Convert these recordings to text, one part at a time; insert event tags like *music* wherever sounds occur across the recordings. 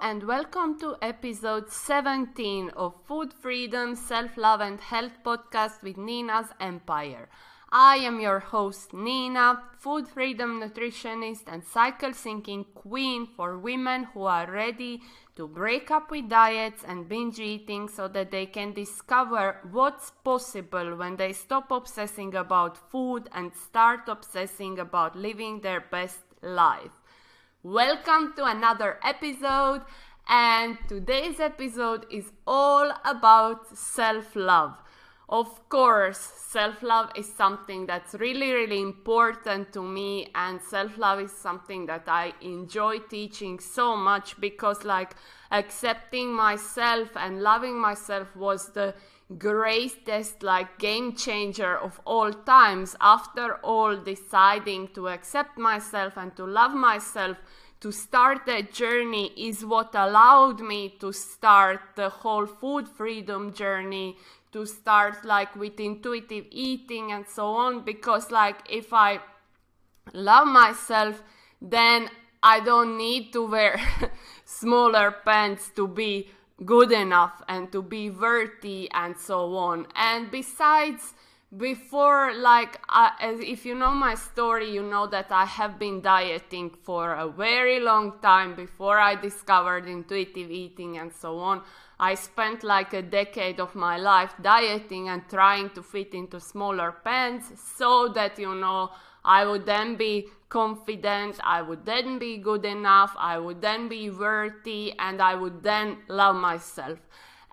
And welcome to episode 17 of Food Freedom, Self Love and Health podcast with Nina's Empire. I am your host Nina, food freedom nutritionist and cycle syncing queen for women who are ready to break up with diets and binge eating so that they can discover what's possible when they stop obsessing about food and start obsessing about living their best life. Welcome to another episode, and today's episode is all about self love. Of course, self love is something that's really, really important to me, and self love is something that I enjoy teaching so much because, like, accepting myself and loving myself was the greatest like game changer of all times after all deciding to accept myself and to love myself to start that journey is what allowed me to start the whole food freedom journey to start like with intuitive eating and so on because like if i love myself then i don't need to wear *laughs* smaller pants to be good enough and to be worthy and so on. And besides, before, like, uh, if you know my story, you know that I have been dieting for a very long time before I discovered intuitive eating and so on. I spent like a decade of my life dieting and trying to fit into smaller pants so that, you know, I would then be confident, I would then be good enough, I would then be worthy, and I would then love myself.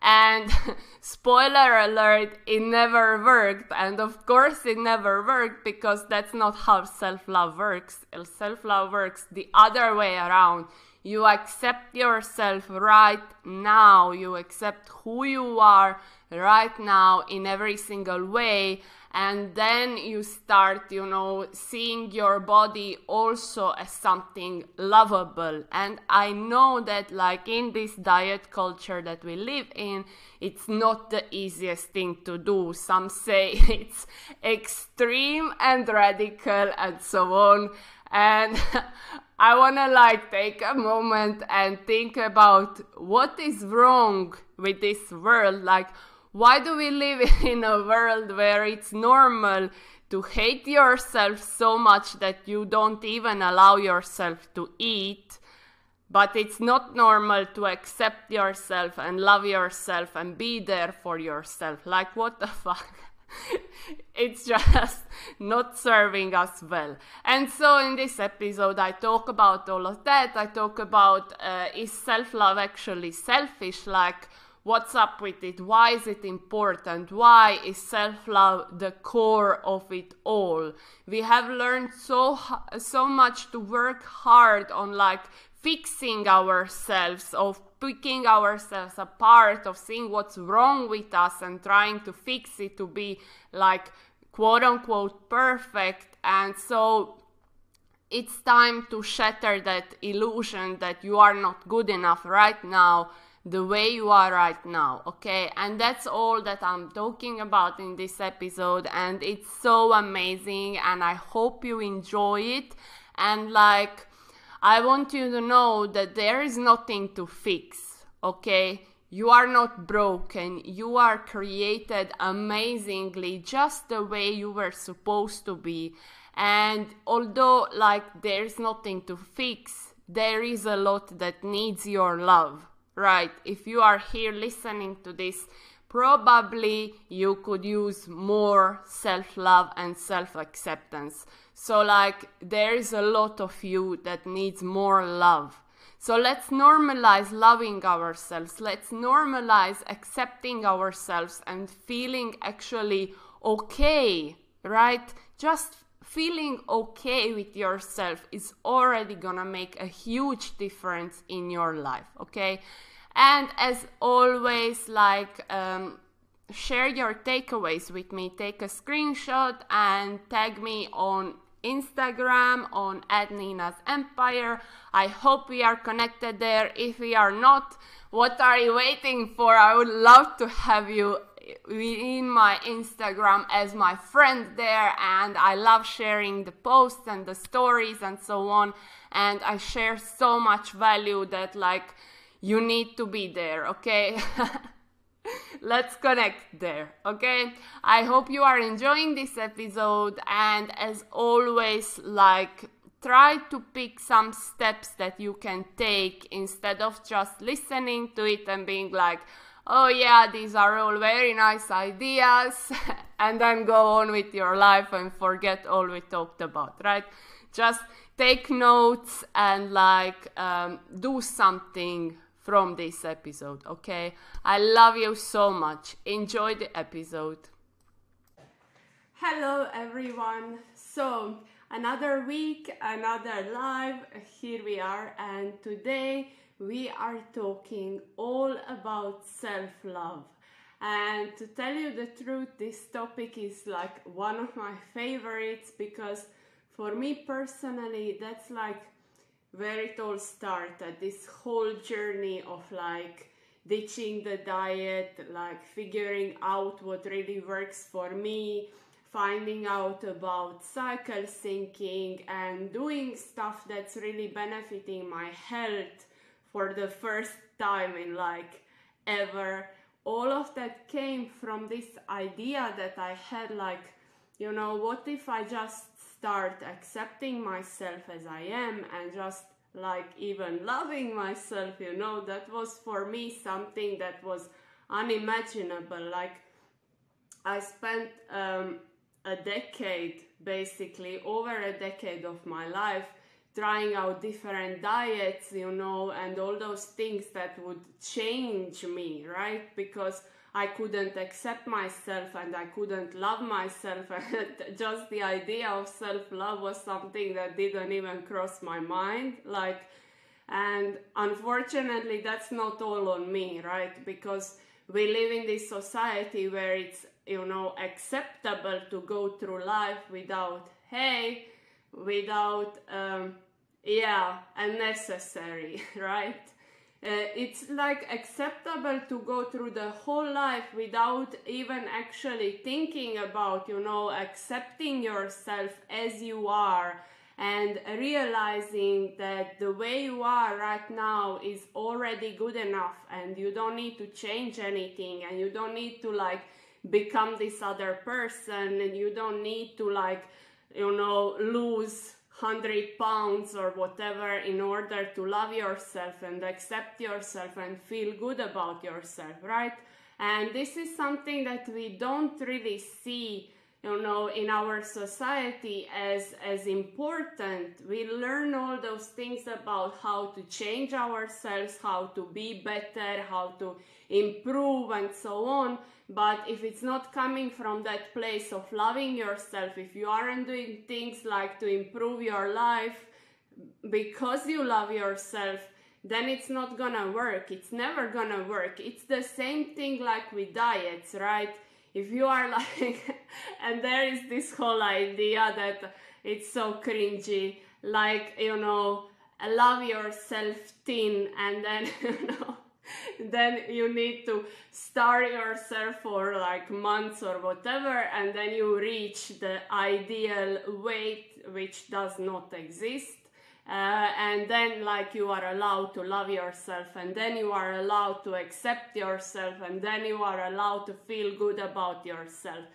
And *laughs* spoiler alert, it never worked. And of course, it never worked because that's not how self love works. Self love works the other way around. You accept yourself right now, you accept who you are right now in every single way and then you start you know seeing your body also as something lovable. And i know that like in this diet culture that we live in it's not the easiest thing to do. Some say *laughs* it's extreme and radical and so on. And *laughs* i want to like take a moment and think about what is wrong with this world. Like why do we live *laughs* in a world where it's normal to hate yourself so much that you don't even allow yourself to eat? But it's not normal to accept yourself and love yourself and be there for yourself. Like, what the *laughs* fuck? it's just not serving us well. And so, in this episode, I talk about all of that. I talk about uh, is self love actually selfish? Like, what's up with it? Why is it important? Why is self-love the core of it all? We have learned so so much to work hard on like fixing ourselves of picking ourselves apart of seeing what's wrong with us and trying to fix it to be like quote unquote perfect. And so it's time to shatter that illusion that you are not good enough right now the way you are right now, okay? And that's all that I'm talking about in this episode, and it's so amazing, and I hope you enjoy it. And like, I want you to know that there is nothing to fix, okay? You are not broken. You are created amazingly just the way you were supposed to be. And although, like, there's nothing to fix, there is a lot that needs your love right? If you are here listening to this, probably you could use more self love and self acceptance. So, like, there is a lot of you that needs more love. So, let's normalize loving ourselves. Let's normalize accepting ourselves and feeling actually okay, right? Just feeling okay with yourself is already gonna make a huge difference in your life okay and as always like um, share your takeaways with me take a screenshot and tag me on Instagram on at Nina's Empire. I hope we are connected there. If we are not, what are you waiting for? I would love to have you in my Instagram as my friend there, and I love sharing the posts and the stories and so on. And I share so much value that, like, you need to be there, okay? *laughs* Let's connect there, okay? I hope you are enjoying this episode, and as always, like, try to pick some steps that you can take instead of just listening to it and being like, oh yeah, these are all very nice ideas, *laughs* and then go on with your life and forget all we talked about, right? Just take notes and like um, do something from this episode, okay? I love you so much. Enjoy the episode. Hello, everyone. So, another week, another live. Here we are, and today we are talking all about self love. And to tell you the truth, this topic is like one of my favorites because for me personally, that's like where it all started this whole journey of like ditching the diet, like figuring out what really works for me, finding out about cycle syncing, and doing stuff that's really benefiting my health for the first time in like ever. All of that came from this idea that I had like, you know, what if I just start accepting myself as I am and just like even loving myself, you know, that was for me something that was unimaginable. Like, I spent um, a decade, basically, over a decade of my life, trying out different diets, you know, and all those things that would change me, right? Because I couldn't accept myself and I couldn't love myself. And *laughs* just the idea of self love was something that didn't even cross my mind. Like, and unfortunately, that's not all on me, right? Because we live in this society where it's, you know, acceptable to go through life without, hey, without, um, yeah, unnecessary, *laughs* right? Uh, it's like acceptable to go through the whole life without even actually thinking about, you know, accepting yourself as you are and realizing that the way you are right now is already good enough and you don't need to change anything and you don't need to like become this other person and you don't need to like, you know, lose 100 pounds or whatever in order to love yourself and accept yourself and feel good about yourself, right? And this is something that we don't really see you know in our society as as important we learn all those things about how to change ourselves how to be better how to improve and so on but if it's not coming from that place of loving yourself if you aren't doing things like to improve your life because you love yourself then it's not gonna work. It's never gonna work. It's the same thing like with diets right? If you are *laughs* like and there is this whole idea that it's so cringy like you know love yourself thin and then *laughs* you know *laughs* then you need to starve yourself for like months or whatever and then you reach the ideal weight which does not exist. Uh, and then like you are allowed to love yourself and then you are allowed to accept yourself and then you are allowed to feel good about yourself.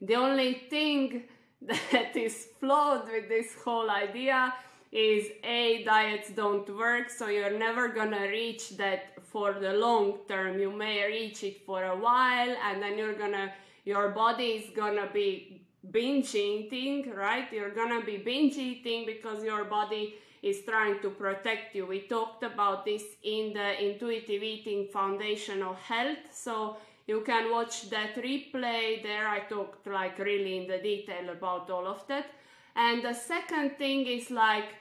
The only thing *laughs* that is flawed with this whole idea is a diets don't work so you're never gonna reach that for the long term you may reach it for a while and then you're gonna your body is gonna be binge eating right you're gonna be binge eating because your body is trying to protect you. We talked about this in the Intuitive Eating Foundation of Health, so you can watch that replay. There I talked like really in the detail about all of that. And the second thing is like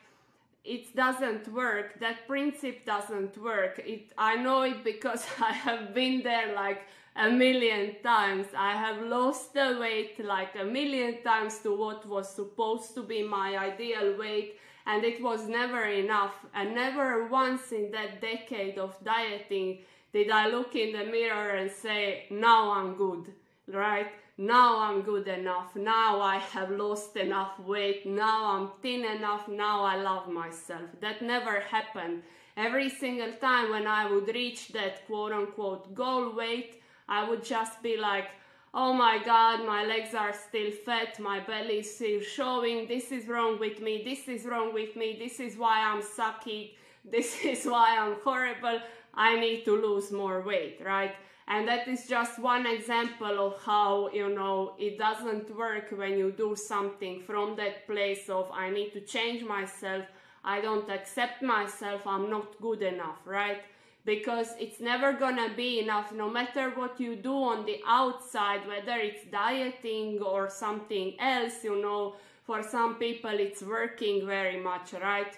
it doesn't work. That principle doesn't work. It I know it because *laughs* I have been there like a million times. I have lost the weight like a million times to what was supposed to be my ideal weight and it was never enough. And never once in that decade of dieting did I look in the mirror and say, now I'm good, right? Now I'm good enough. Now I have lost enough weight. Now I'm thin enough. Now I love myself. That never happened. every single time when I would reach that quote unquote goal weight, I would just be like, oh my god, my legs are still fat, my belly is still showing, this is wrong with me, this is wrong with me, this is why I'm sucky, this *laughs* is why I'm horrible, I need to lose more weight, right? And that is just one example of how, you know, it doesn't work when you do something from that place of I need to change myself, I don't accept myself, I'm not good enough, right? because it's never gonna be enough no matter what you do on the outside whether it's dieting or something else you know. For some people it's working very much right?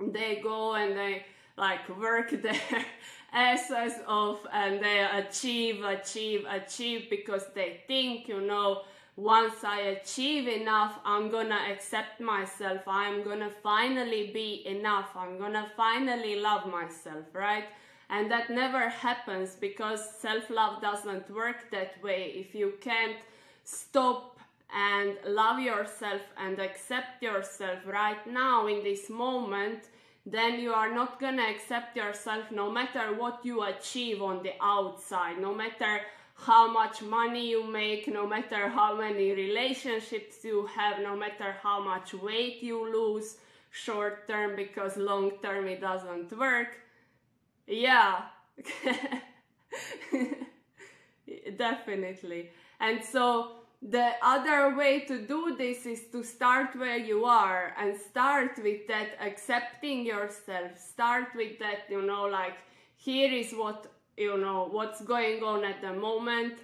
They go and they like work *laughs* their asses of and they achieve achieve achieve because they think you know once I achieve enough, I'm gonna accept myself. I'm gonna finally be enough. I'm gonna finally love myself, right? And that never happens because self love doesn't work that way. If you can't stop and love yourself and accept yourself right now in this moment, then you are not gonna accept yourself no matter what you achieve on the outside, no matter how much money you make, no matter how many relationships you have, no matter how much weight you lose short term because long term it doesn't work. Yeah. *laughs* Definitely. And so the other way to do this is to start where you are and start with that accepting yourself. Start with that, you know, like here is what you know what's going on at the moment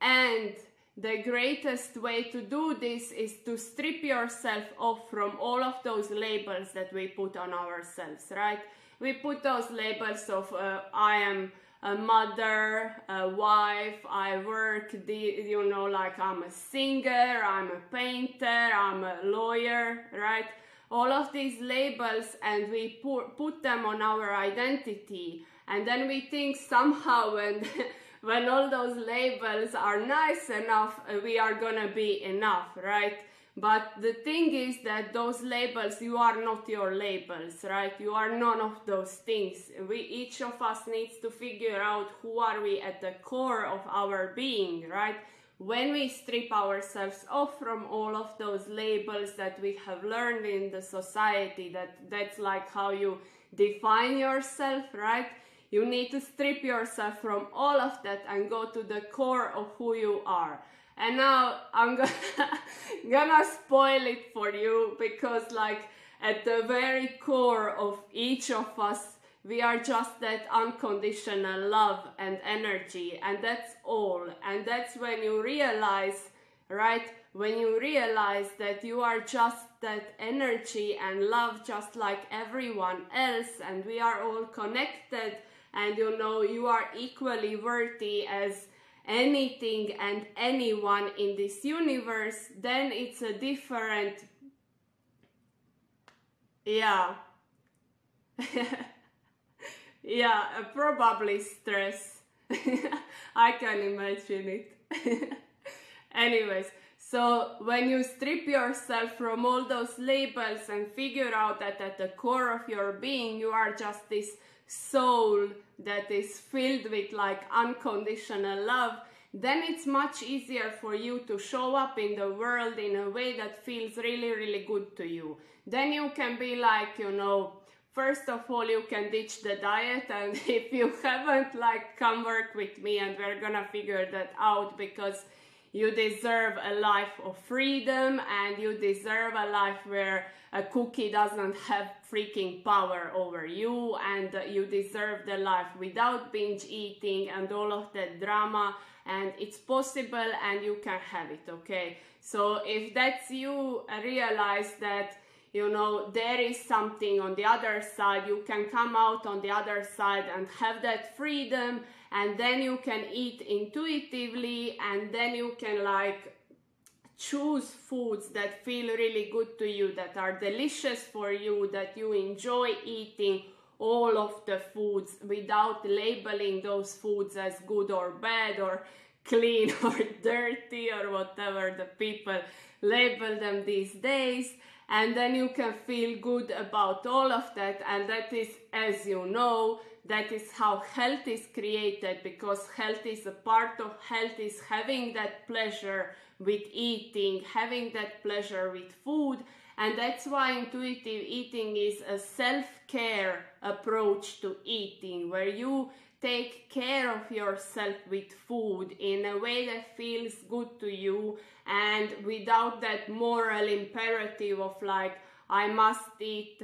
and the greatest way to do this is to strip yourself off from all of those labels that we put on ourselves right we put those labels of uh, i am a mother a wife i work you know like i'm a singer i'm a painter i'm a lawyer right? All of these labels and we put, them on our identity. And then we think somehow when *laughs* when all those labels are nice enough we are gonna be enough right but the thing is that those labels you are not your labels right? You are none of those things. We each of us needs to figure out who are we at the core of our being right? When we strip ourselves off from all of those labels that we have learned in the society that that's like how you define yourself right? You need to strip yourself from all of that and go to the core of who you are. And now I'm gonna, *laughs* gonna spoil it for you because, like, at the very core of each of us, we are just that unconditional love and energy, and that's all. And that's when you realize, right? When you realize that you are just that energy and love just like everyone else, and we are all connected and you know you are equally worthy as anything and anyone in this universe, then it's a different. Yeah. *laughs* yeah, probably stress. *laughs* I can imagine it. *laughs* Anyways, so when you strip yourself from all those labels and figure out that at the core of your being you are just this soul that is filled with like unconditional love, then it's much easier for you to show up in the world in a way that feels really, really good to you. Then you can be like, you know, first of all, you can ditch the diet, and *laughs* if you haven't, like, come work with me and we're gonna figure that out because you deserve a life of freedom and you deserve a life where a cookie doesn't have freaking power over you and you deserve the life without binge eating and all of that drama and it's possible and you can have it okay? So if that's you realize that you know there is something on the other side. You can come out on the other side and have that freedom and then you can eat intuitively and then you can like choose foods that feel really good to you, that are delicious for you, that you enjoy eating all of the foods without labeling those foods as good or bad or clean *laughs* or dirty or whatever the people label them these days. And then you can feel good about all of that and that is as you know that is how health is created because health is a part of health is having that pleasure with eating having that pleasure with food. And that's why intuitive eating is a self-care approach to eating where you take care of yourself with food in a way that feels good to you and without that moral imperative of like i must eat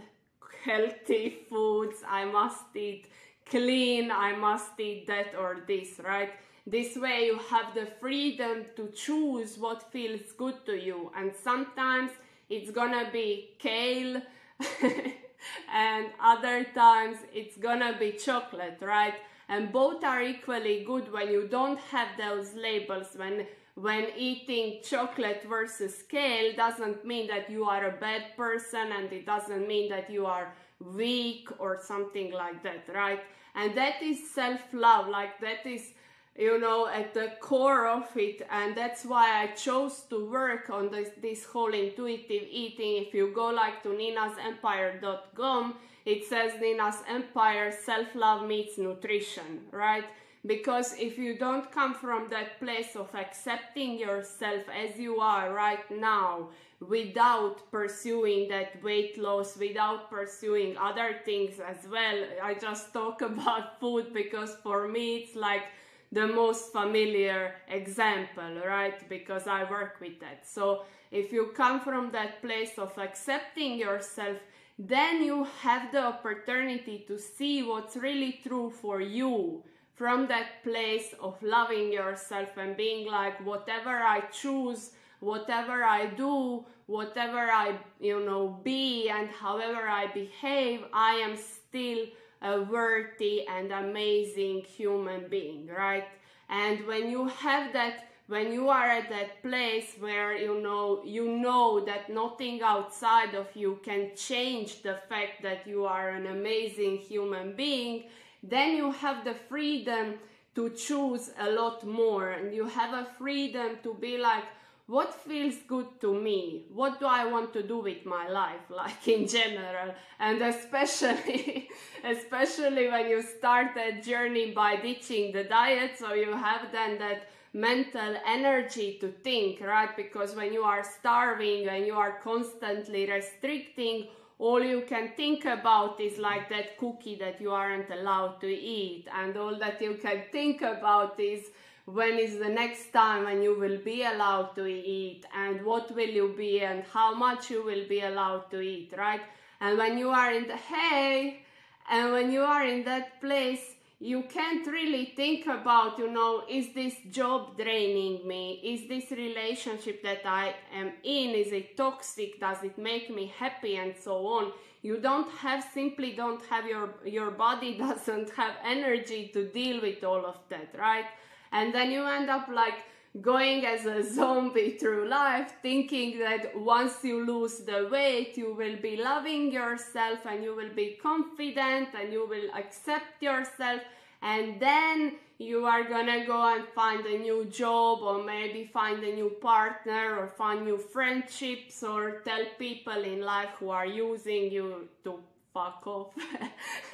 healthy *laughs* foods i must eat clean i must eat that or this right? This way you have the freedom to choose what feels good to you. And sometimes it's gonna be kale *laughs* and other times it's gonna be chocolate right? And both are equally good when you don't have those labels. When when eating chocolate versus kale doesn't mean that you are a bad person and it doesn't mean that you are weak or something like that right? And that is self love like that is you know at the core of it. And that's why i chose to work on this, this whole intuitive eating. If you go like to ninasempire.com it says nina's empire self-love meets nutrition right because if you don't come from that place of accepting yourself as you are right now without pursuing that weight loss without pursuing other things as well i just talk *laughs* about food because for me it's like the most familiar example, right? Because I work with that. So if you come from that place of accepting yourself, then you have the opportunity to see what's really true for you from that place of loving yourself and being like, whatever I choose, whatever I do, whatever I, you know, be, and however I behave, I am still a worthy and amazing human being, right? And when you have that, when you are at that place where you know you know that nothing outside of you can change the fact that you are an amazing human being, then you have the freedom to choose a lot more and you have a freedom to be like what feels good to me? What do i want to do with my life? *laughs* Like in general. And especially *laughs* especially when you start that journey by ditching the diet so you have then that mental energy to think right? Because when you are starving and you are constantly restricting all you can think about is like that cookie that you aren't allowed to eat. And all that you can think about is when is the next time when you will be allowed to eat and what will you be and how much you will be allowed to eat right? And when you are in the hay and when you are in that place you can't really think about you know is this job draining me? Is this relationship that i am in is it toxic? Does it make me happy? And so on. You don't have simply don't have your your body *laughs* doesn't have energy to deal with all of that right? And then you end up like going as a zombie through life thinking that once you lose the weight you will be loving yourself and you will be confident and you will accept yourself. And then you are gonna go and find a new job or maybe find a new partner or find new friendships or tell people in life who are using you to fuck off.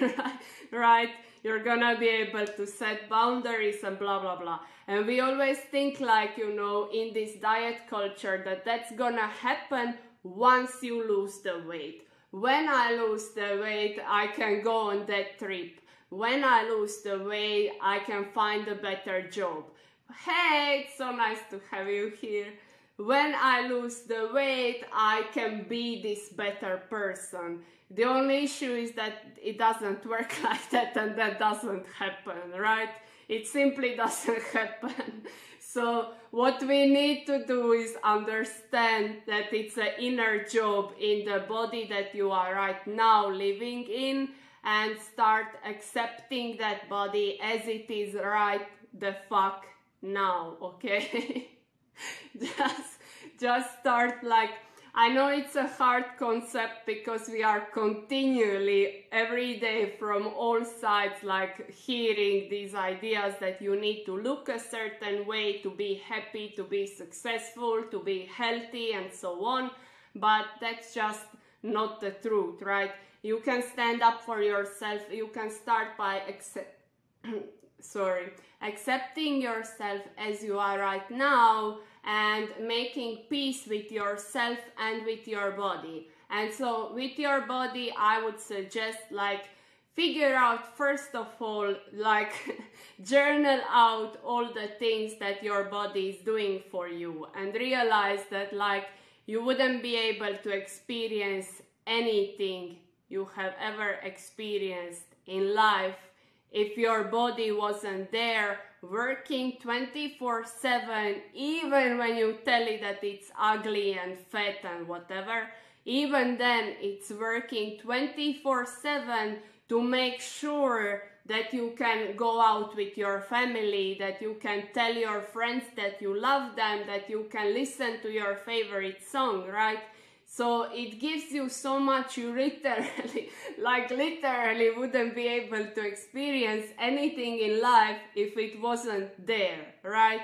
*laughs* Right? You're gonna be able to set boundaries and blah blah blah and we always think like you know in this diet culture that that's gonna happen once you lose the weight when i lose the weight i can go on that trip when i lose the weight i can find a better job hey it's so nice to have you here when I lose the weight, I can be this better person. The only issue is that it doesn't *laughs* work like that and that doesn't happen, right? It simply doesn't *laughs* happen. So what we need to do is understand that it's an inner job in the body that you are right now living in and start accepting that body as it is right the fuck now, okay? *laughs* just just start like I know it's a hard concept because we are continually every day from all sides like hearing these ideas that you need to look a certain way to be happy, to be successful, to be healthy and so on. but that's just not the truth, right? You can stand up for yourself. You can start by accept *clears throat* sorry, accepting yourself as you are right now and making peace with yourself and with your body. And so with your body, I would suggest like figure out first of all like *laughs* journal out all the things that your body is doing for you and realize that like you wouldn't be able to experience anything you have ever experienced in life if your body wasn't there working 24 7 even when you tell it that it's ugly and fat and whatever even then it's working 24 7 to make sure that you can go out with your family, that you can tell your friends that you love them, that you can listen to your favorite song, right? So it gives you so much you literally, *laughs* like literally wouldn't be able to experience anything in life if it wasn't there, right?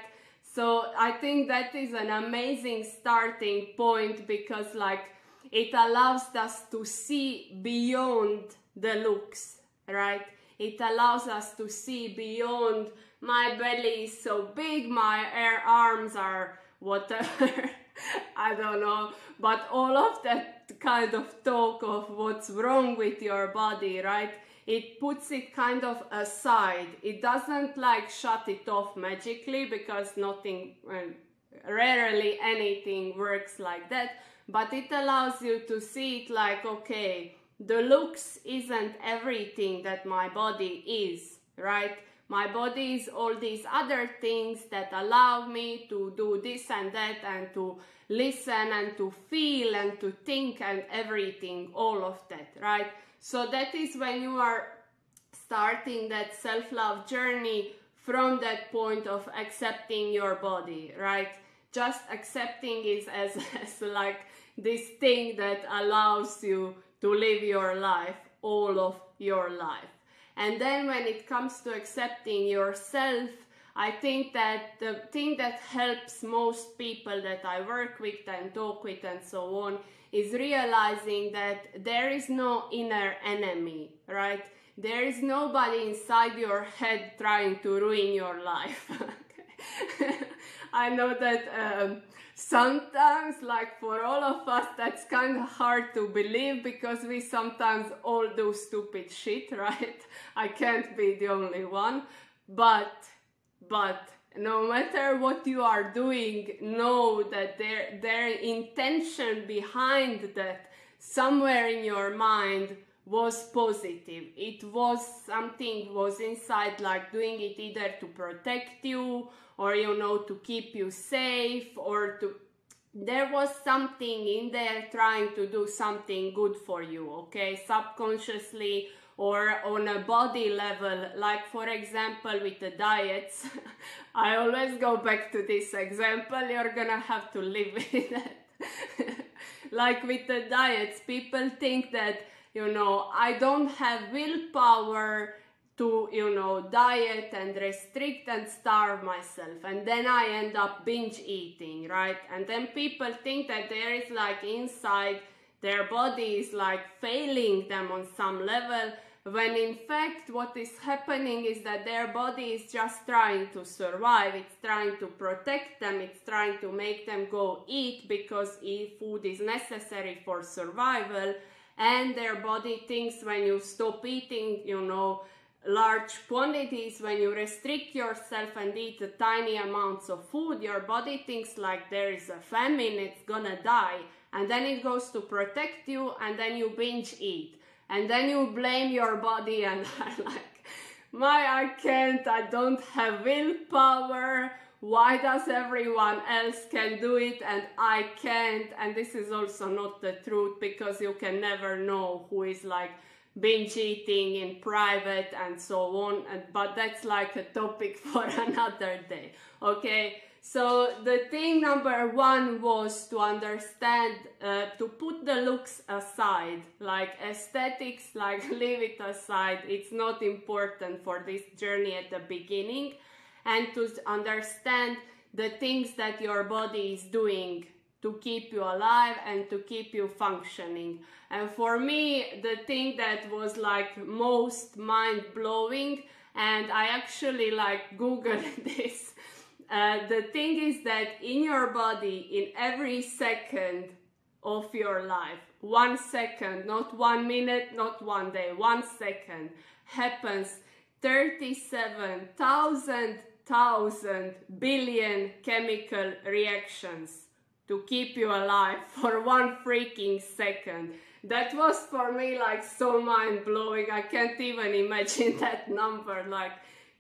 So I think that is an amazing starting point because like it allows us to see beyond the looks, right? It allows us to see beyond my belly is so big, my arms are whatever. *laughs* *laughs* I don't know, but all of that kind of talk of what's wrong with your body, right? It puts it kind of aside. It doesn't like shut it off magically because nothing, well, rarely anything works like that, but it allows you to see it like, okay, the looks isn't everything that my body is, right? My body is all these other things that allow me to do this and that and to listen and to feel and to think and everything, all of that, right? So that is when you are starting that self love journey from that point of accepting your body, right? Just accepting is as, *laughs* as like this thing that allows you to live your life, all of your life. And then when it comes to accepting yourself, I think that the thing that helps most people that I work with and talk with and so on is realizing that there is no inner enemy, right? There is nobody inside your head trying to ruin your life. *laughs* *laughs* I know that um, sometimes like for all of us that's kind of hard to believe because we sometimes all do stupid shit *laughs* right? I can't be the only one. But but no matter what you are doing know that their their intention behind that. Somewhere in your mind was positive. It was something was inside like doing it either to protect you or you know to keep you safe or to there was something in there trying to do something good for you okay? Subconsciously or on a body level like for example with the diets. *laughs* I always go back to this example you're gonna have to live *laughs* with it like with the diets people think that you know i don't have willpower to you know diet and restrict and starve myself. And then i end up binge eating right? And then people think that there is like inside their body is like failing them on some level when in fact what is happening is that their body is just trying to survive. It's trying to protect them. It's trying to make them go eat because food is necessary for survival. And their body thinks when you stop eating you know large quantities when you restrict yourself and eat tiny amounts of food your body thinks like there is a famine it's gonna die. And then it goes to protect you and then you binge eat. And then you blame your body and *laughs* like my i can't i don't have willpower. Why does everyone else can do it and i can't? And this is also not the truth because you can never know who is like binge eating in private and so on and, but that's like a topic *laughs* for another day okay? So the thing number one was to understand uh, to put the looks aside like aesthetics *laughs* like leave it aside. It's not important for this journey at the beginning and to understand the things that your body is doing to keep you alive and to keep you functioning. And for me, the thing that was like most mind blowing, and I actually like *laughs* Googled this. Uh, the thing is that in your body, in every second of your life, one second, not one minute, not one day, one second happens 37,000 thousand billion chemical reactions to keep you alive *laughs* for one freaking second. That was for me like so mind blowing. I can't even imagine *laughs* that number, like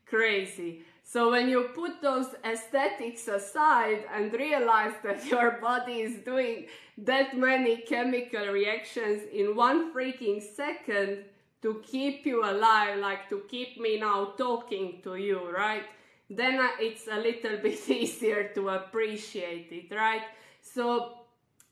crazy. So when you put those aesthetics aside and realize *laughs* that your body is doing that many chemical reactions in one freaking second to keep you alive, like to keep me now talking to you, right? Then uh, it's a little bit easier to appreciate it, right? So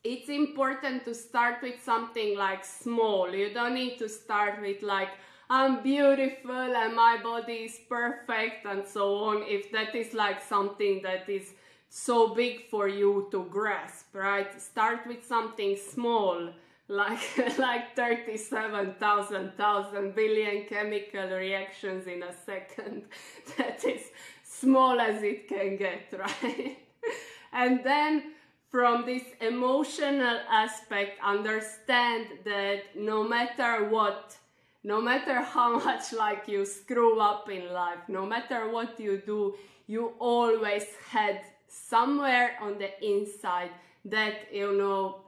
it's important to start with something like small. You don't need to start with like, I'm beautiful and my body is perfect and so on. If that is like something that is so big for you to grasp, right? Start with something small, like *laughs* like 37,000 thousand billion chemical reactions in a second. *laughs* that is small as it can get, *laughs* right? and then from this emotional aspect, understand that no matter what, no matter how *laughs* much like you screw up in life, no matter what you do, you always had somewhere on the inside that, you know,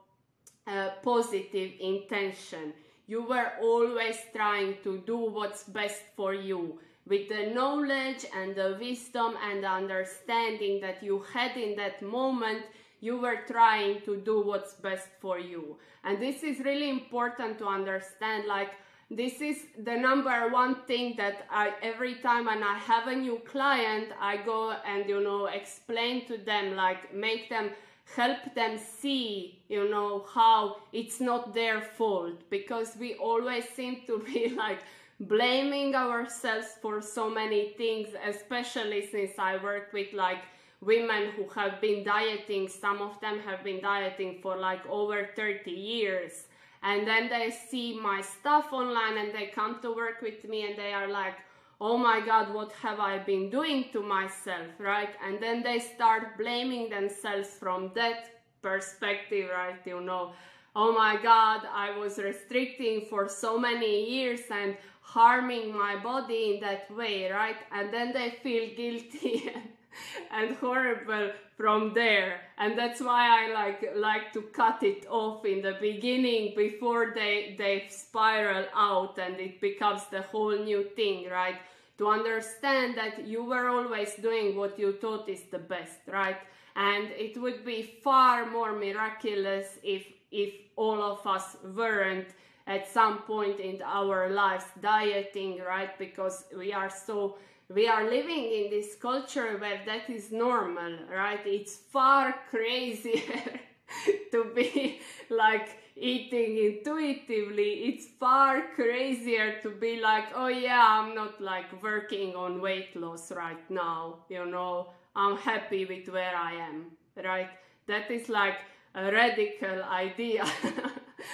positive intention. You were always trying to do what's best for you with the knowledge and the wisdom and the understanding that you had in that moment you were trying to do what's best for you. And this is really important to understand. Like, this is the number one thing that I every time when I have a new client, I go and you know explain to them, like make them help them see, you know, how it's not their fault because we always seem to be *laughs* like blaming ourselves for so many things, especially since I work with like women who have been dieting, some of them have been dieting for like over 30 years. And then they see my stuff online and they come to work with me and they are like, oh my God, what have I been doing to myself, right? And then they start blaming themselves from that perspective, right? You know, oh my God, I was restricting for so many years and harming my body in that way, right? And then they feel guilty *laughs* *laughs* and horrible from there. And that's why i like like to cut it off in the beginning before they they spiral out and it becomes the whole new thing right? To understand that you were always doing what you thought is the best right? And it would be far more miraculous if if all of us weren't at some point in our lives dieting right? Because we are so we are living in this culture where that is normal, right? It's far crazier *laughs* to be like eating intuitively. It's far crazier to be like, oh yeah, I'm not like working on weight loss right now, you know, I'm happy with where I am, right? That is like a radical *laughs* idea.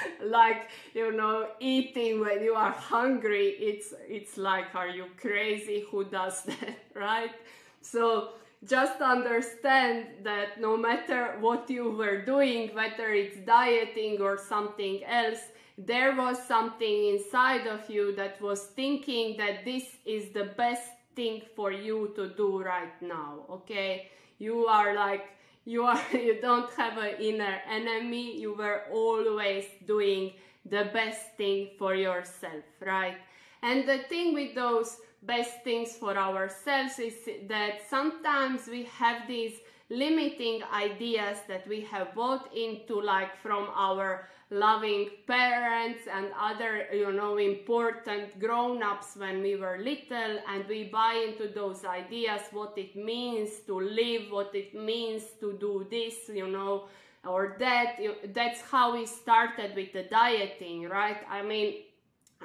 *laughs* like you know eating when you are hungry it's it's like are you crazy? Who does *laughs* that right? So just understand that no matter what you were doing whether it's dieting or something else there was something inside of you that was thinking that this is the best thing for you to do right now okay? You are like you are *laughs* you don't have an inner enemy. You were always doing the best thing for yourself right? And the thing with those best things for ourselves is that sometimes we have these limiting ideas that we have bought into like from our loving parents and other you know important grown-ups when we were little and we buy into those ideas what it means to live what it means to do this you know or that that's how we started with the dieting right? I mean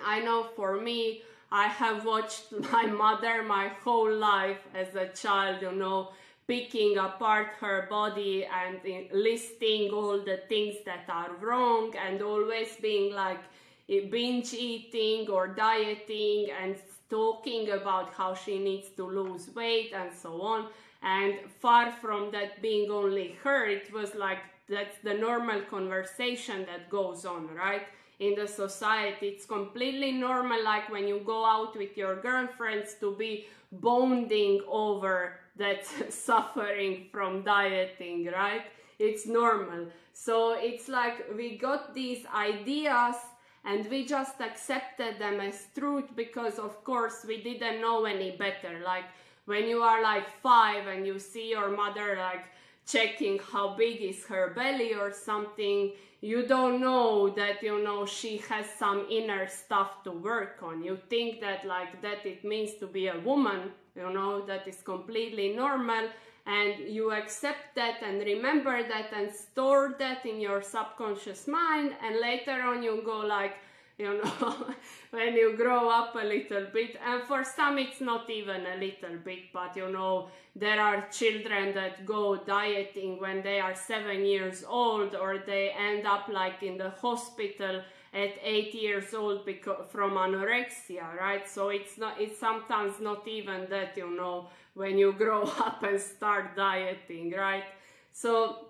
i know for me i have watched *laughs* my mother my whole life as a child you know picking apart her body and listing all the things that are wrong and always being like eh, binge eating or dieting and talking about how she needs to lose weight and so on. And far from that being only her, it was like that's the normal conversation that goes on, right? In the society, it's completely normal, like when you go out with your girlfriends, to be bonding over that *laughs* suffering from dieting, right? It's normal. So it's like we got these ideas and we just accepted them as truth because, of course, we didn't know any better. Like when you are like five and you see your mother like checking how big is her belly or something you don't know that you know she has some inner stuff to work on you think that like that it means to be a woman you know that is completely normal and you accept that and remember that and store that in your subconscious mind and later on you go like *laughs* you know when you grow up a little bit and for some it's not even a little bit but you know there are children that go dieting when they are seven years old or they end up like in the hospital at eight years old because from anorexia right? So it's not it's sometimes not even that you know when you grow *laughs* up and start dieting right? So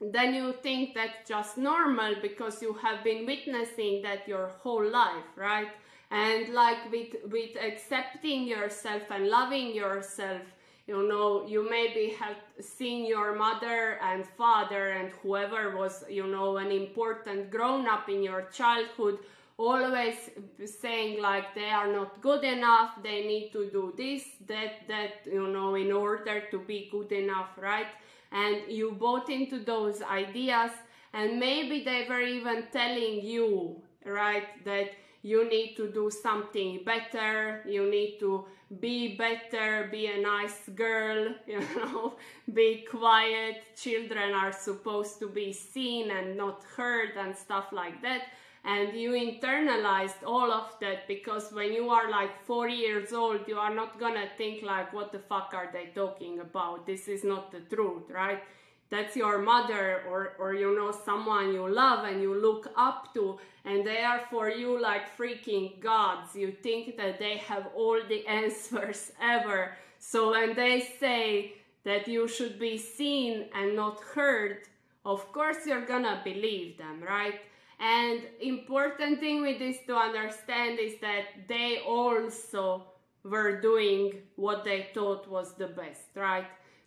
then you think that's just normal because you have been witnessing that your whole life right? And like with with accepting yourself and loving yourself you know you maybe have seen your mother and father and whoever was you know an important grown up in your childhood always saying like they are not good enough they need to do this that that you know in order to be good enough right? And you bought into those ideas and maybe they were even telling you right that you need to do something better you need to be better be a nice girl *laughs* you know. Be quiet children are supposed to be seen and not heard and stuff like that. And you internalized all of that because when you are like four years old you are not gonna think like what the fuck are they talking about? This is not the truth right that's your mother or or you know someone you love and you look up to and they are for you like freaking gods. You think that they have all the *laughs* answers ever. So when they say that you should be seen and not heard of course you're gonna believe them right? And important thing with this to understand is that they also were doing what they thought was the best, right?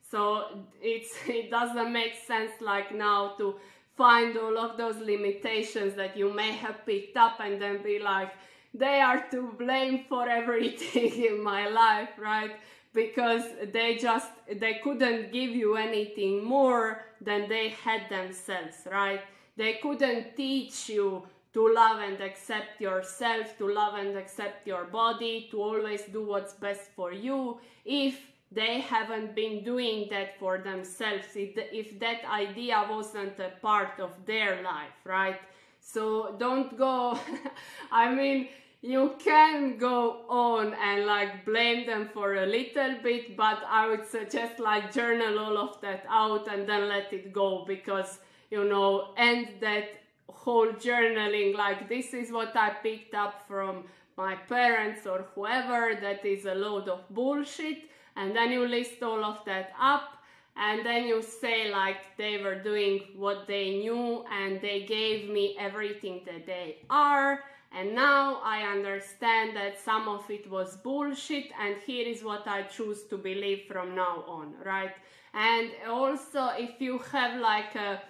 So it's *laughs* it doesn't make sense like now to find all of those limitations that you may have picked up and then be like, they are to blame for everything *laughs* in my life, right? Because they just they couldn't give you anything more than they had themselves, right? They couldn't teach you to love and accept yourself, to love and accept your body, to always do what's best for you if they haven't been doing that for themselves, if that idea wasn't a part of their life, right? So don't go, *laughs* I mean, you can go on and like blame them for a little bit, but I would suggest like journal all of that out and then let it go because you know, end that whole journaling. Like this is what I picked up from my parents or whoever that is a load of bullshit and then you list all of that up and then you say like they were doing what they knew and they gave me everything that they are. And now I understand that some of it was bullshit and here is what I choose to believe from now on right? And also if you have like a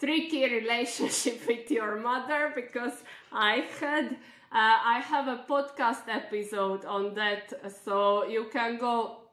tricky *laughs* relationship with your mother because I had uh, I have a podcast episode on that, so you can go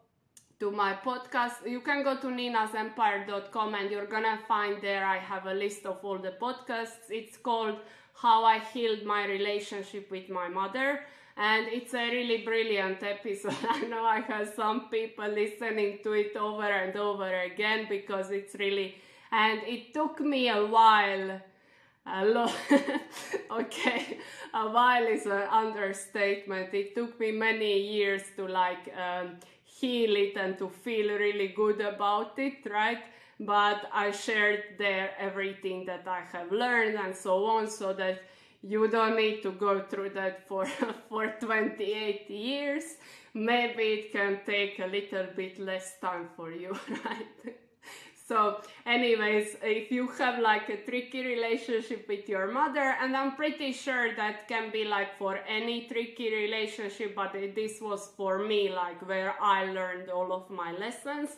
to my podcast. You can go to ninasempire.com and you're gonna find there I have a list of all the podcasts. It's called How I Healed My Relationship with My Mother. And it's a really brilliant episode. *laughs* I know I have some people listening to it over and over again because it's really and it took me a while a lot *laughs* okay a while is an understatement it took me many years to like um, heal it and to feel really good about it, right? But I shared there everything that I have learned and so on, so that you don't need to go through that for *laughs* for 28 years. Maybe it can take a little bit less time for you, *laughs* right? So, anyways, if you have like a tricky relationship with your mother, and I'm pretty sure that can be like for any tricky relationship, but this was for me, like where I learned all of my lessons,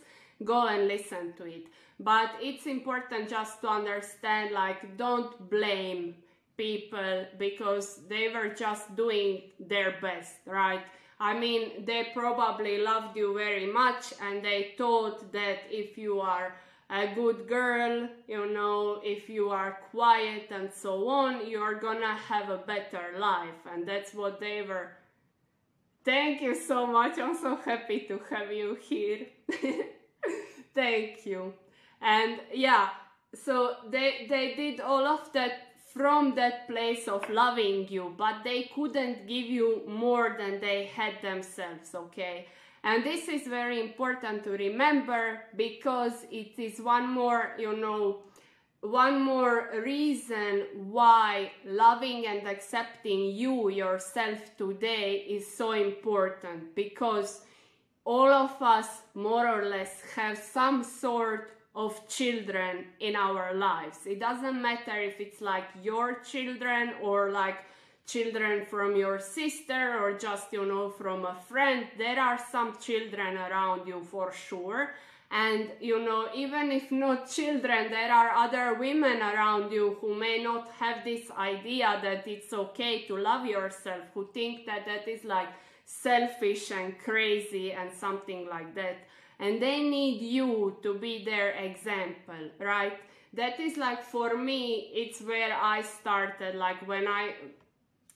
go and listen to it. But it's important just to understand, like, don't blame people because they were just doing their best, right? I mean, they probably loved you very much and they thought that if you are a good girl, you know, if you are quiet and so on, you're gonna have a better life. And that's what they were. Thank you so much. I'm so happy to have you here. *laughs* Thank you. And yeah, so they they did all of that from that place of loving you, but they couldn't give you more than they had themselves, okay? And this is very important to remember because it is one more, you know, one more reason why loving and accepting you yourself today is so important because all of us more or less have some sort of children in our lives. It doesn't matter if it's like your children or like children from your sister or just you know from a friend. There are some children around you for sure. And you know even if not children there are other women around you who may not have this idea that it's okay to love yourself who think that that is like selfish and crazy and something like that. And they need you to be their example right? That is like for me it's where i started. Like when i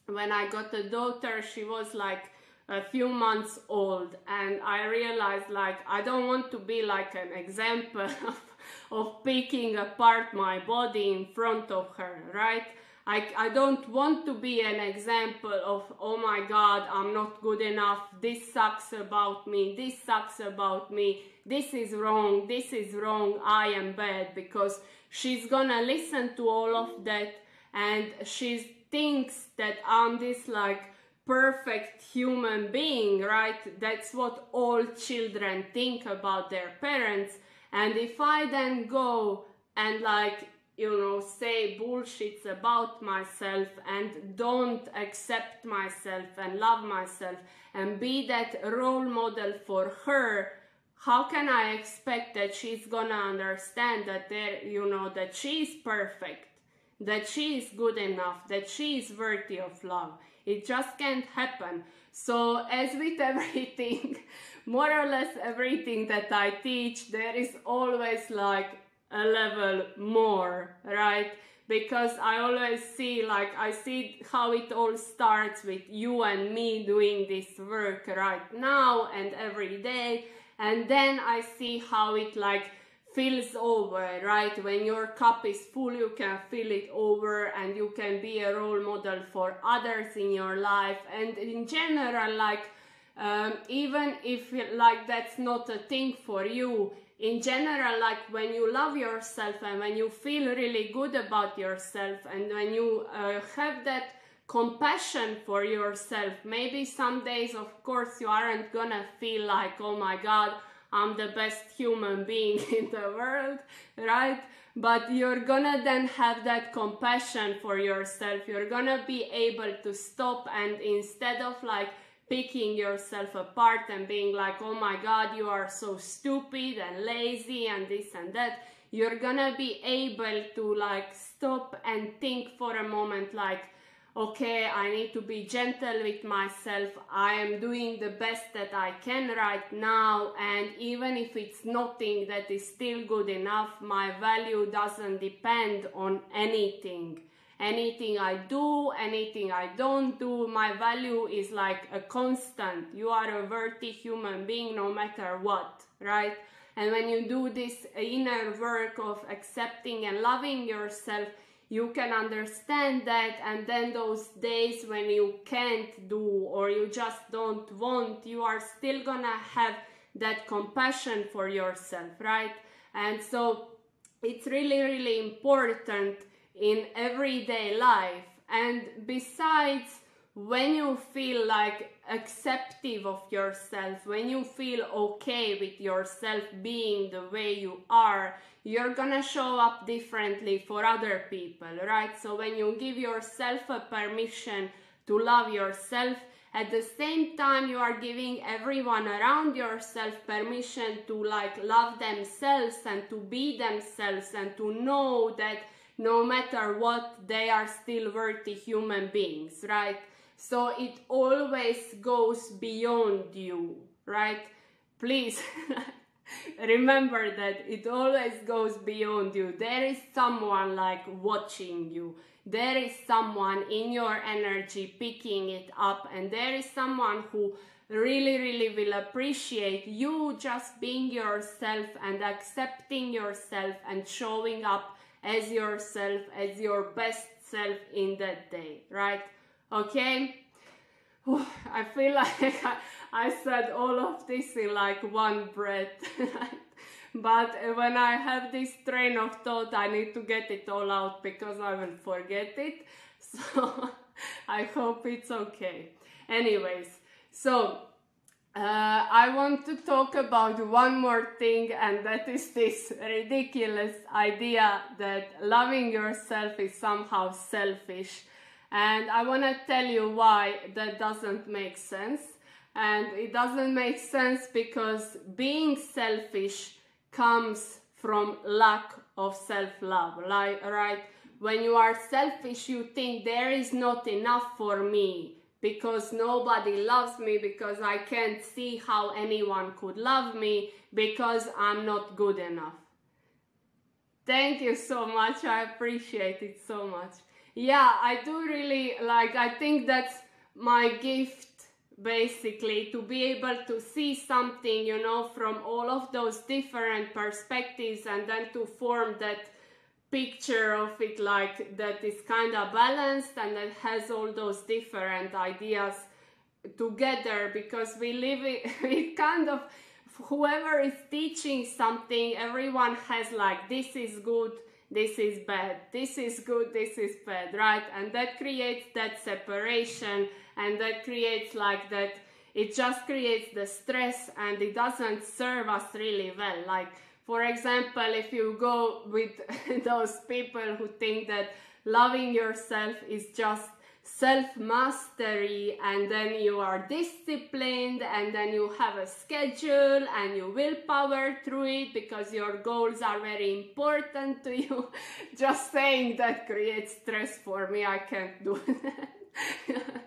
when I got a daughter, she was like a few months old, and I realized like I don't want to be like an example *laughs* of, of picking apart my body in front of her, right? I, I don't want to be an example of, oh my god, I'm not good enough, this sucks about me, this sucks about me, this is wrong, this is wrong, I am bad, because she's gonna listen to all of that and she's thinks that I'm this like perfect human being, right? That's what all children think about their parents. And if I then go and like, you know, say bullshits about myself and don't accept myself and love myself and be that role model for her, how can I expect that she's gonna understand that there, you know, that she's perfect? That she is good enough, that she is worthy of love. It just can't happen. So, as with *laughs* everything, more or less everything that I teach, there is always like a level more, right? Because I always see, like, I see how it all starts with you and me doing this work right now and every day. And then I see how it, like, fills over, right? When your cup is full, you can fill it over and you can be a role model for others in your life. And in general, like, um, even if like that's not a thing for you, in general, like when you love yourself and when you feel really good about yourself and when you uh, have that compassion for yourself, maybe some days, of course, you aren't gonna feel like, oh my god, I'm the best human being *laughs* in the world, right? But you're gonna then have that compassion for yourself. You're gonna be able to stop and instead of like picking yourself apart and being like, oh my god, you are so stupid and lazy and this and that, you're gonna be able to like stop and think for a moment like, okay, I need to be gentle with myself. I am doing the best that I can right now, and even if it's nothing that is still good enough, my value doesn't depend on anything. Anything I do, anything I don't do, my value is like a constant. You are a worthy human being no matter what, right? And when you do this inner work of accepting and loving yourself, you can understand that and then those days when you can't do or you just don't want you are still gonna have that compassion for yourself, right? And so it's really, really important in everyday life. And besides, when you feel like acceptive of yourself, when you feel okay with yourself being the way you are, you're gonna show up differently for other people, right? So when you give yourself a permission to love yourself, at the same time you are giving everyone around yourself permission to like love themselves and to be themselves and to know that no matter what they are still worthy human beings right so it always goes beyond you right? Please *laughs* remember that it always goes beyond you. There is someone like watching you. There is someone in your energy picking it up and there is someone who really really will appreciate you just being yourself and accepting yourself and showing up as yourself as your best self in that day right okay I feel like I said all of this in like one breath *laughs* but when I have this train of thought, I need to get it all out because I will forget it. *laughs* So I hope it's okay. Anyways, so uh, I want to talk about one more thing, and that is this ridiculous idea that loving yourself is somehow selfish. And I want to tell you why that doesn't make sense. And it doesn't make sense because being selfish comes from lack of self-love like right? When you are selfish you think there is not enough for me because nobody loves me because i can't see how anyone could love me because i'm not good enough. Thank you so much. I appreciate it so much yeah i do really like i think that's my gift basically to be able to see something you know from all of those different perspectives and then to form that picture of it like that is kind of balanced and that has all those different ideas together because we live it, it *laughs* kind of whoever is teaching something everyone has like this is good this is bad this is good this is bad right? And that creates that separation and that creates like that it just creates the stress and it doesn't serve us really well. Like for example if you go with *laughs* those people who think that loving yourself is just self mastery and then you are disciplined and then you have a schedule and you will power through it because your goals are very important to you *laughs* just saying that creates stress for me i can't do *laughs* that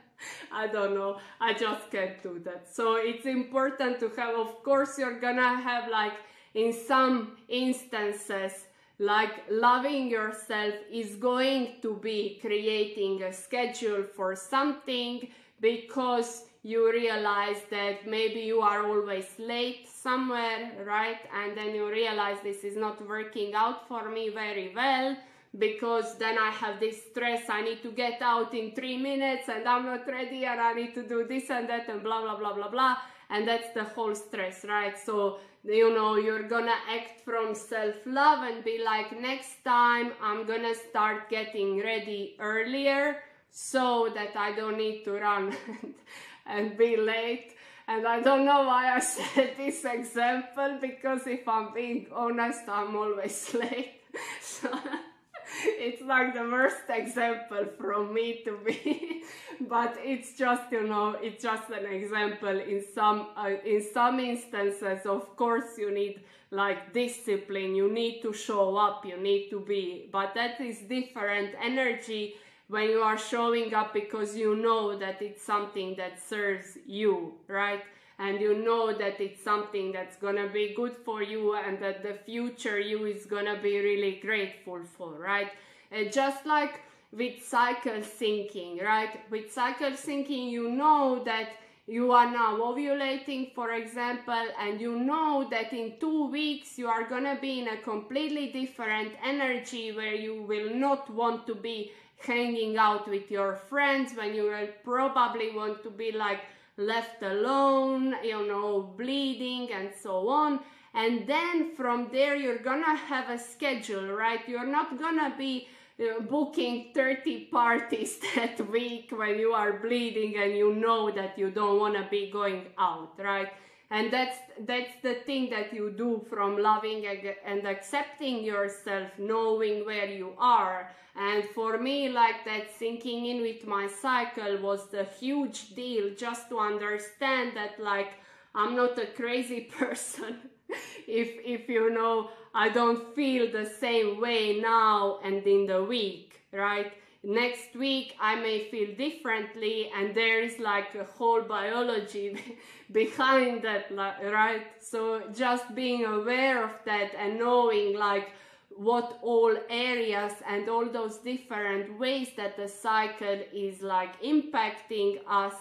I don't know. I just can't do that. So it's important to have, of course, you're gonna have like in some instances, like loving yourself is going to be creating a schedule for something because you realize that maybe you are always late somewhere, right? And then you realize this is not working out for me very well because then I have this stress. I need to get out in three minutes and I'm not ready and I need to do this and that and blah, blah, blah, blah, blah. And that's the whole stress, right? So, you know, you're gonna act from self love and be like, next time I'm gonna start getting ready earlier so that I don't need to run *laughs* and be late. And I don't know why I *laughs* said this example because if I'm being honest, I'm always *laughs* late. so, it's like the worst example from me to be *laughs* but it's just you know it's just an example. In some uh, in some instances of course you need like discipline. You need to show up. You need to be. But that is different energy when you are showing up because you know that it's something that serves you right and you know that it's something that's gonna be good for you and that the future you is gonna be really grateful for, right? And just like with cycle syncing, right? With cycle syncing, you know that you are now ovulating, for example, and you know that in two weeks you are gonna be in a completely different energy where you will not want to be hanging out with your friends, when you will probably want to be like left alone, you know, bleeding and so on. And then from there, you're gonna have a schedule, right? You're not gonna be uh, booking 30 parties *laughs* that week when you are bleeding and you know that you don't want to be going out right and that's that's the thing that you do from loving and accepting yourself knowing where you are and for me like that syncing in with my cycle was the huge deal just to understand that like i'm not a crazy *laughs* person if if you know I don't feel the same way now and in the week, right? Next week I may feel differently, and there is like a whole biology *laughs* behind that, right? So just being aware of that and knowing like what all areas and all those different ways that the cycle is like impacting us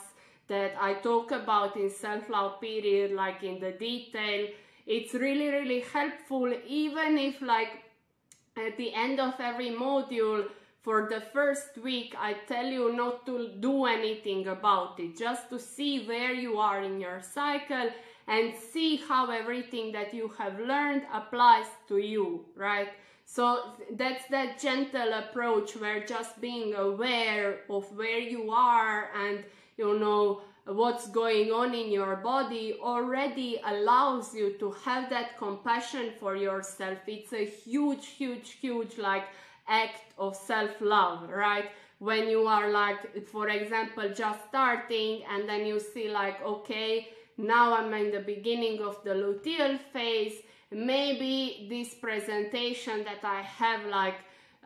that I talk about in self love period, like in the detail it's really really helpful even if like at the end of every module for the first week I tell you not to do anything about it just to see where you are in your cycle and see how everything that you have learned applies to you right so that's that gentle approach where just being aware of where you are and you know what's going on in your body already allows you to have that compassion for yourself. It's a huge, huge, huge like act of self-love, right? When you are like, for example, just starting and then you see like, okay, now I'm in the beginning of the luteal phase. Maybe this presentation that I have like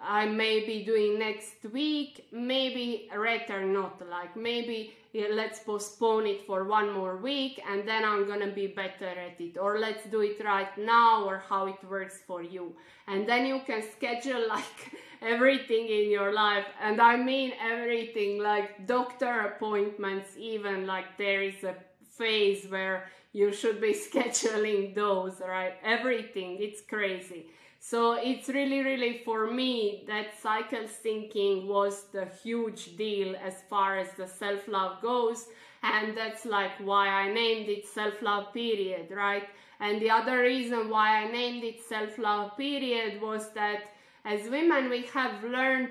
I may be doing next week, maybe rather not like maybe yeah, let's postpone it for one more week and then I'm gonna be better at it or let's do it right now or how it works for you. And then you can schedule *laughs* like everything in your life and I mean everything like doctor appointments even like there is a phase where you should be *laughs* scheduling those right? Everything it's crazy so it's really, really for me that cycle syncing was the huge deal as far as the self love goes. And that's like why I named it self love period, right? And the other reason why I named it self love period was that as women, we have learned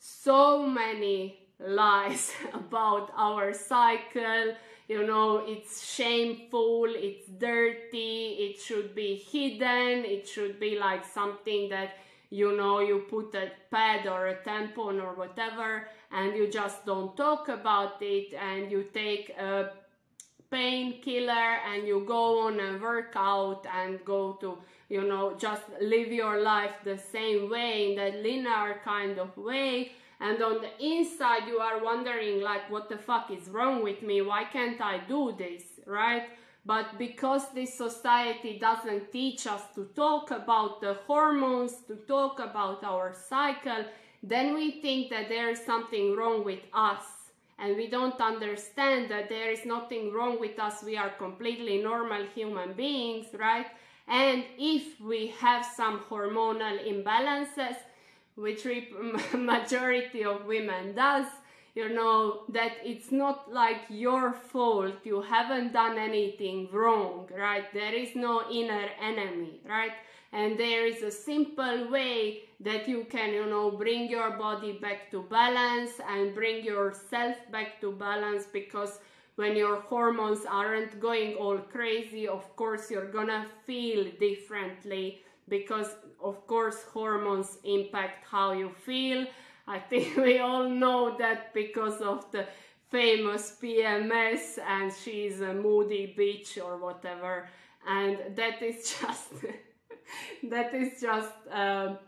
so many *laughs* lies *laughs* about our cycle you know it's shameful it's dirty it should be hidden it should be like something that you know you put a pad or a tampon or whatever and you just don't talk about it and you take a painkiller and you go on a workout and go to you know just live your life the same way in that linear kind of way and on the inside you are wondering like what the fuck is wrong with me? Why can't i do this right? But because this society doesn't teach us to talk about the hormones to talk about our cycle then we think that there is something wrong with us. And we don't understand that there is nothing wrong with us. We are completely normal human beings right? And if we have some hormonal imbalances which *laughs* majority of women. Does you know that it's not like your fault you haven't done anything wrong right? There is no inner enemy right? And there is a simple way that you can you know bring your body back to balance and bring yourself back to balance because when your hormones aren't going all crazy of course you're gonna feel differently because of course hormones impact how you feel. I think *laughs* we all know that because of the famous pms and she's a moody bitch or whatever. And that is *laughs* just that is just um,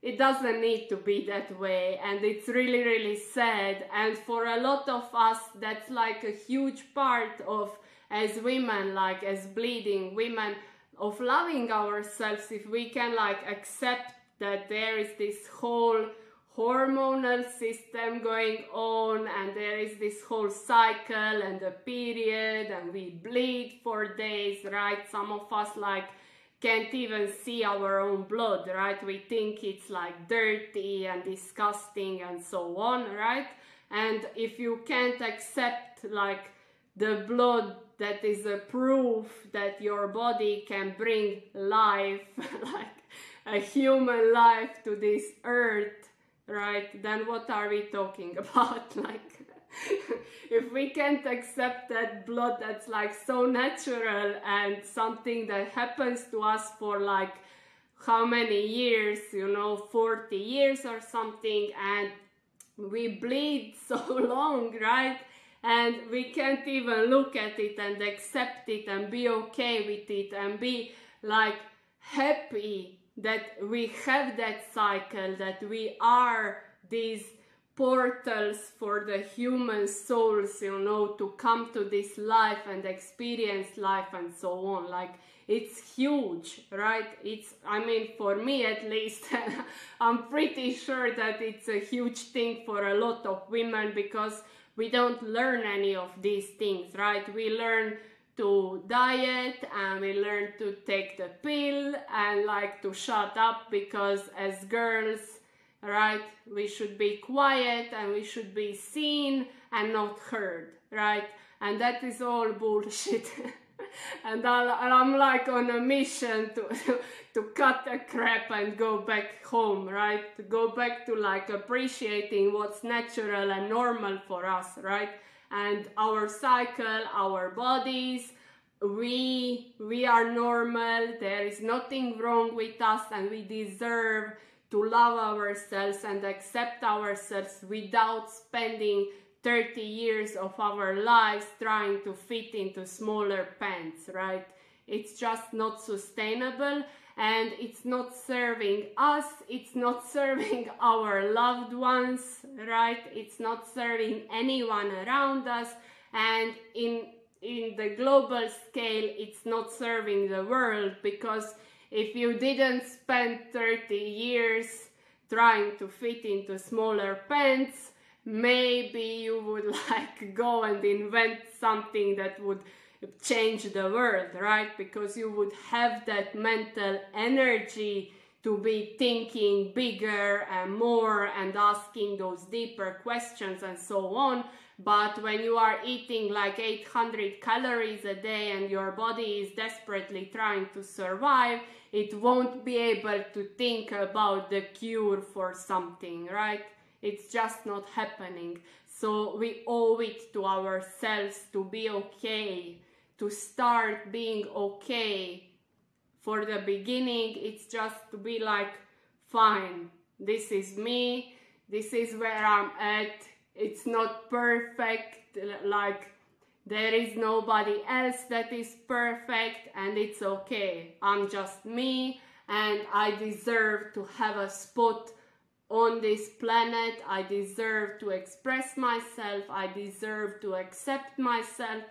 it doesn't need to be that way. And it's really really sad. And for a lot of us that's like a huge part of as women like as bleeding women of loving ourselves if we can like accept that there is this whole hormonal system going on and there is this whole cycle and a period and we bleed for days right? Some of us like can't even see our own blood right? We think it's like dirty and disgusting and so on right? And if you can't accept like the blood that is a proof that your body can bring life, *laughs* like a human life to this earth, right? Then what are we talking *laughs* about? Like, if we can't accept that blood that's like so natural and something that happens to us for like how many years, you know, 40 years or something, and we bleed *laughs* so long, right? And we can't even look at it and accept it and be okay with it and be like happy that we have that cycle, that we are these portals for the human souls, you know, to come to this life and experience life and so on. Like, it's huge, right? It's, I mean, for me at least, *laughs* I'm pretty sure that it's a huge thing for a lot of women because we don't learn any of these things, right? We learn to diet and we learn to take the pill and like to shut up because as girls, right, we should be quiet and we should be seen and not heard, right? And that is all bullshit. *laughs* and, i am like on a mission to, *laughs* to cut the crap and go back home, right? To go back to like appreciating what's natural and normal for us, right? And our cycle, our bodies, we we are normal. There is nothing wrong with us, and we deserve to love ourselves and accept ourselves without spending 30 years of our lives trying to fit into smaller pants, right? It's just not sustainable and it's not serving us, it's not *laughs* serving our loved ones, right? It's not serving anyone around us and in in the global scale it's not serving the world because if you didn't spend 30 years trying to fit into smaller pants maybe you would *laughs* like go and invent something that would change the world, right? Because you would have that mental energy to be thinking bigger and more and asking those deeper questions and so on. But when you are eating like 800 calories a day and your body is desperately trying to survive, it won't be able to think about the cure for something, right? It's just not happening. So we owe it to ourselves to be okay, to start being okay. For the beginning, it's just to be like, fine, this is me, this is where I'm at. It's not perfect, like, there is nobody else that is perfect, and it's okay. I'm just me, and I deserve to have a spot on this planet. I deserve to express myself. I deserve to accept myself.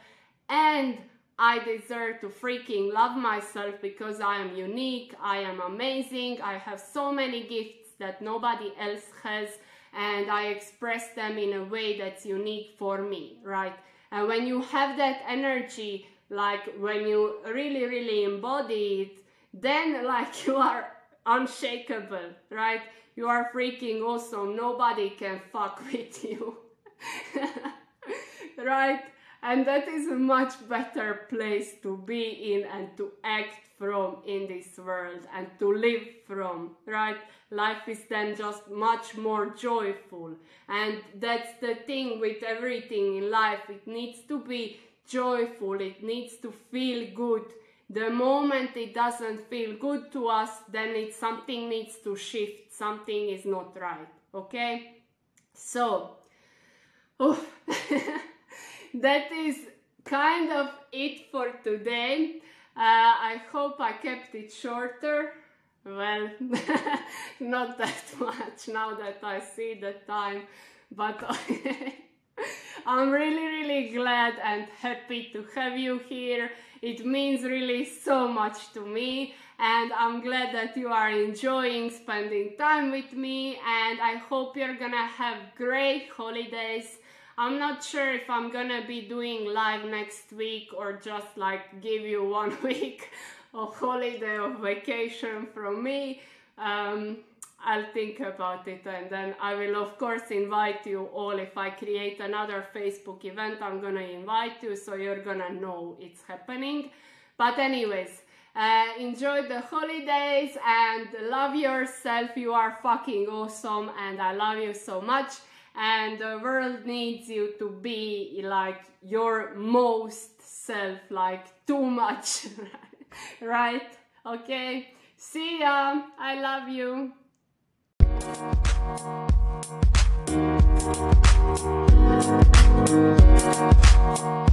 And I deserve to freaking love myself because I am unique. I am amazing. I have so many gifts that nobody else has. And I express them in a way that's unique for me, right? And when you have that energy, like when you really, really embody it, then *laughs* like you are unshakable, right? You are freaking awesome. Nobody can fuck *laughs* with you. *laughs* right? And that is a much better place to be in and to act from in this world and to live from, right? Life is then just much more joyful. And that's the thing with everything in life. It needs to be joyful, it needs to feel good the moment it doesn't feel good to us, then it something needs to shift, something is not right, okay? So, oh, *laughs* that is kind of it for today. Uh, I hope I kept it shorter. Well, *laughs* not that much now that I see the time, but *laughs* I'm really, really glad and happy to have you here. It means really so much to me and I'm glad that you are enjoying spending time with me and I hope you're gonna have great holidays. I'm not sure if I'm gonna be doing live next week or just like give you *laughs* one week of holiday of vacation from me. Um, I'll think about it and then I will of course invite you all. If I create another Facebook event I'm gonna invite you so you're gonna know it's happening. But anyways uh, enjoy the holidays and love yourself. You are fucking awesome and I love you so much. And the world needs you to be like your most self like too much *laughs* right? Okay? See ya. I love you Thank you.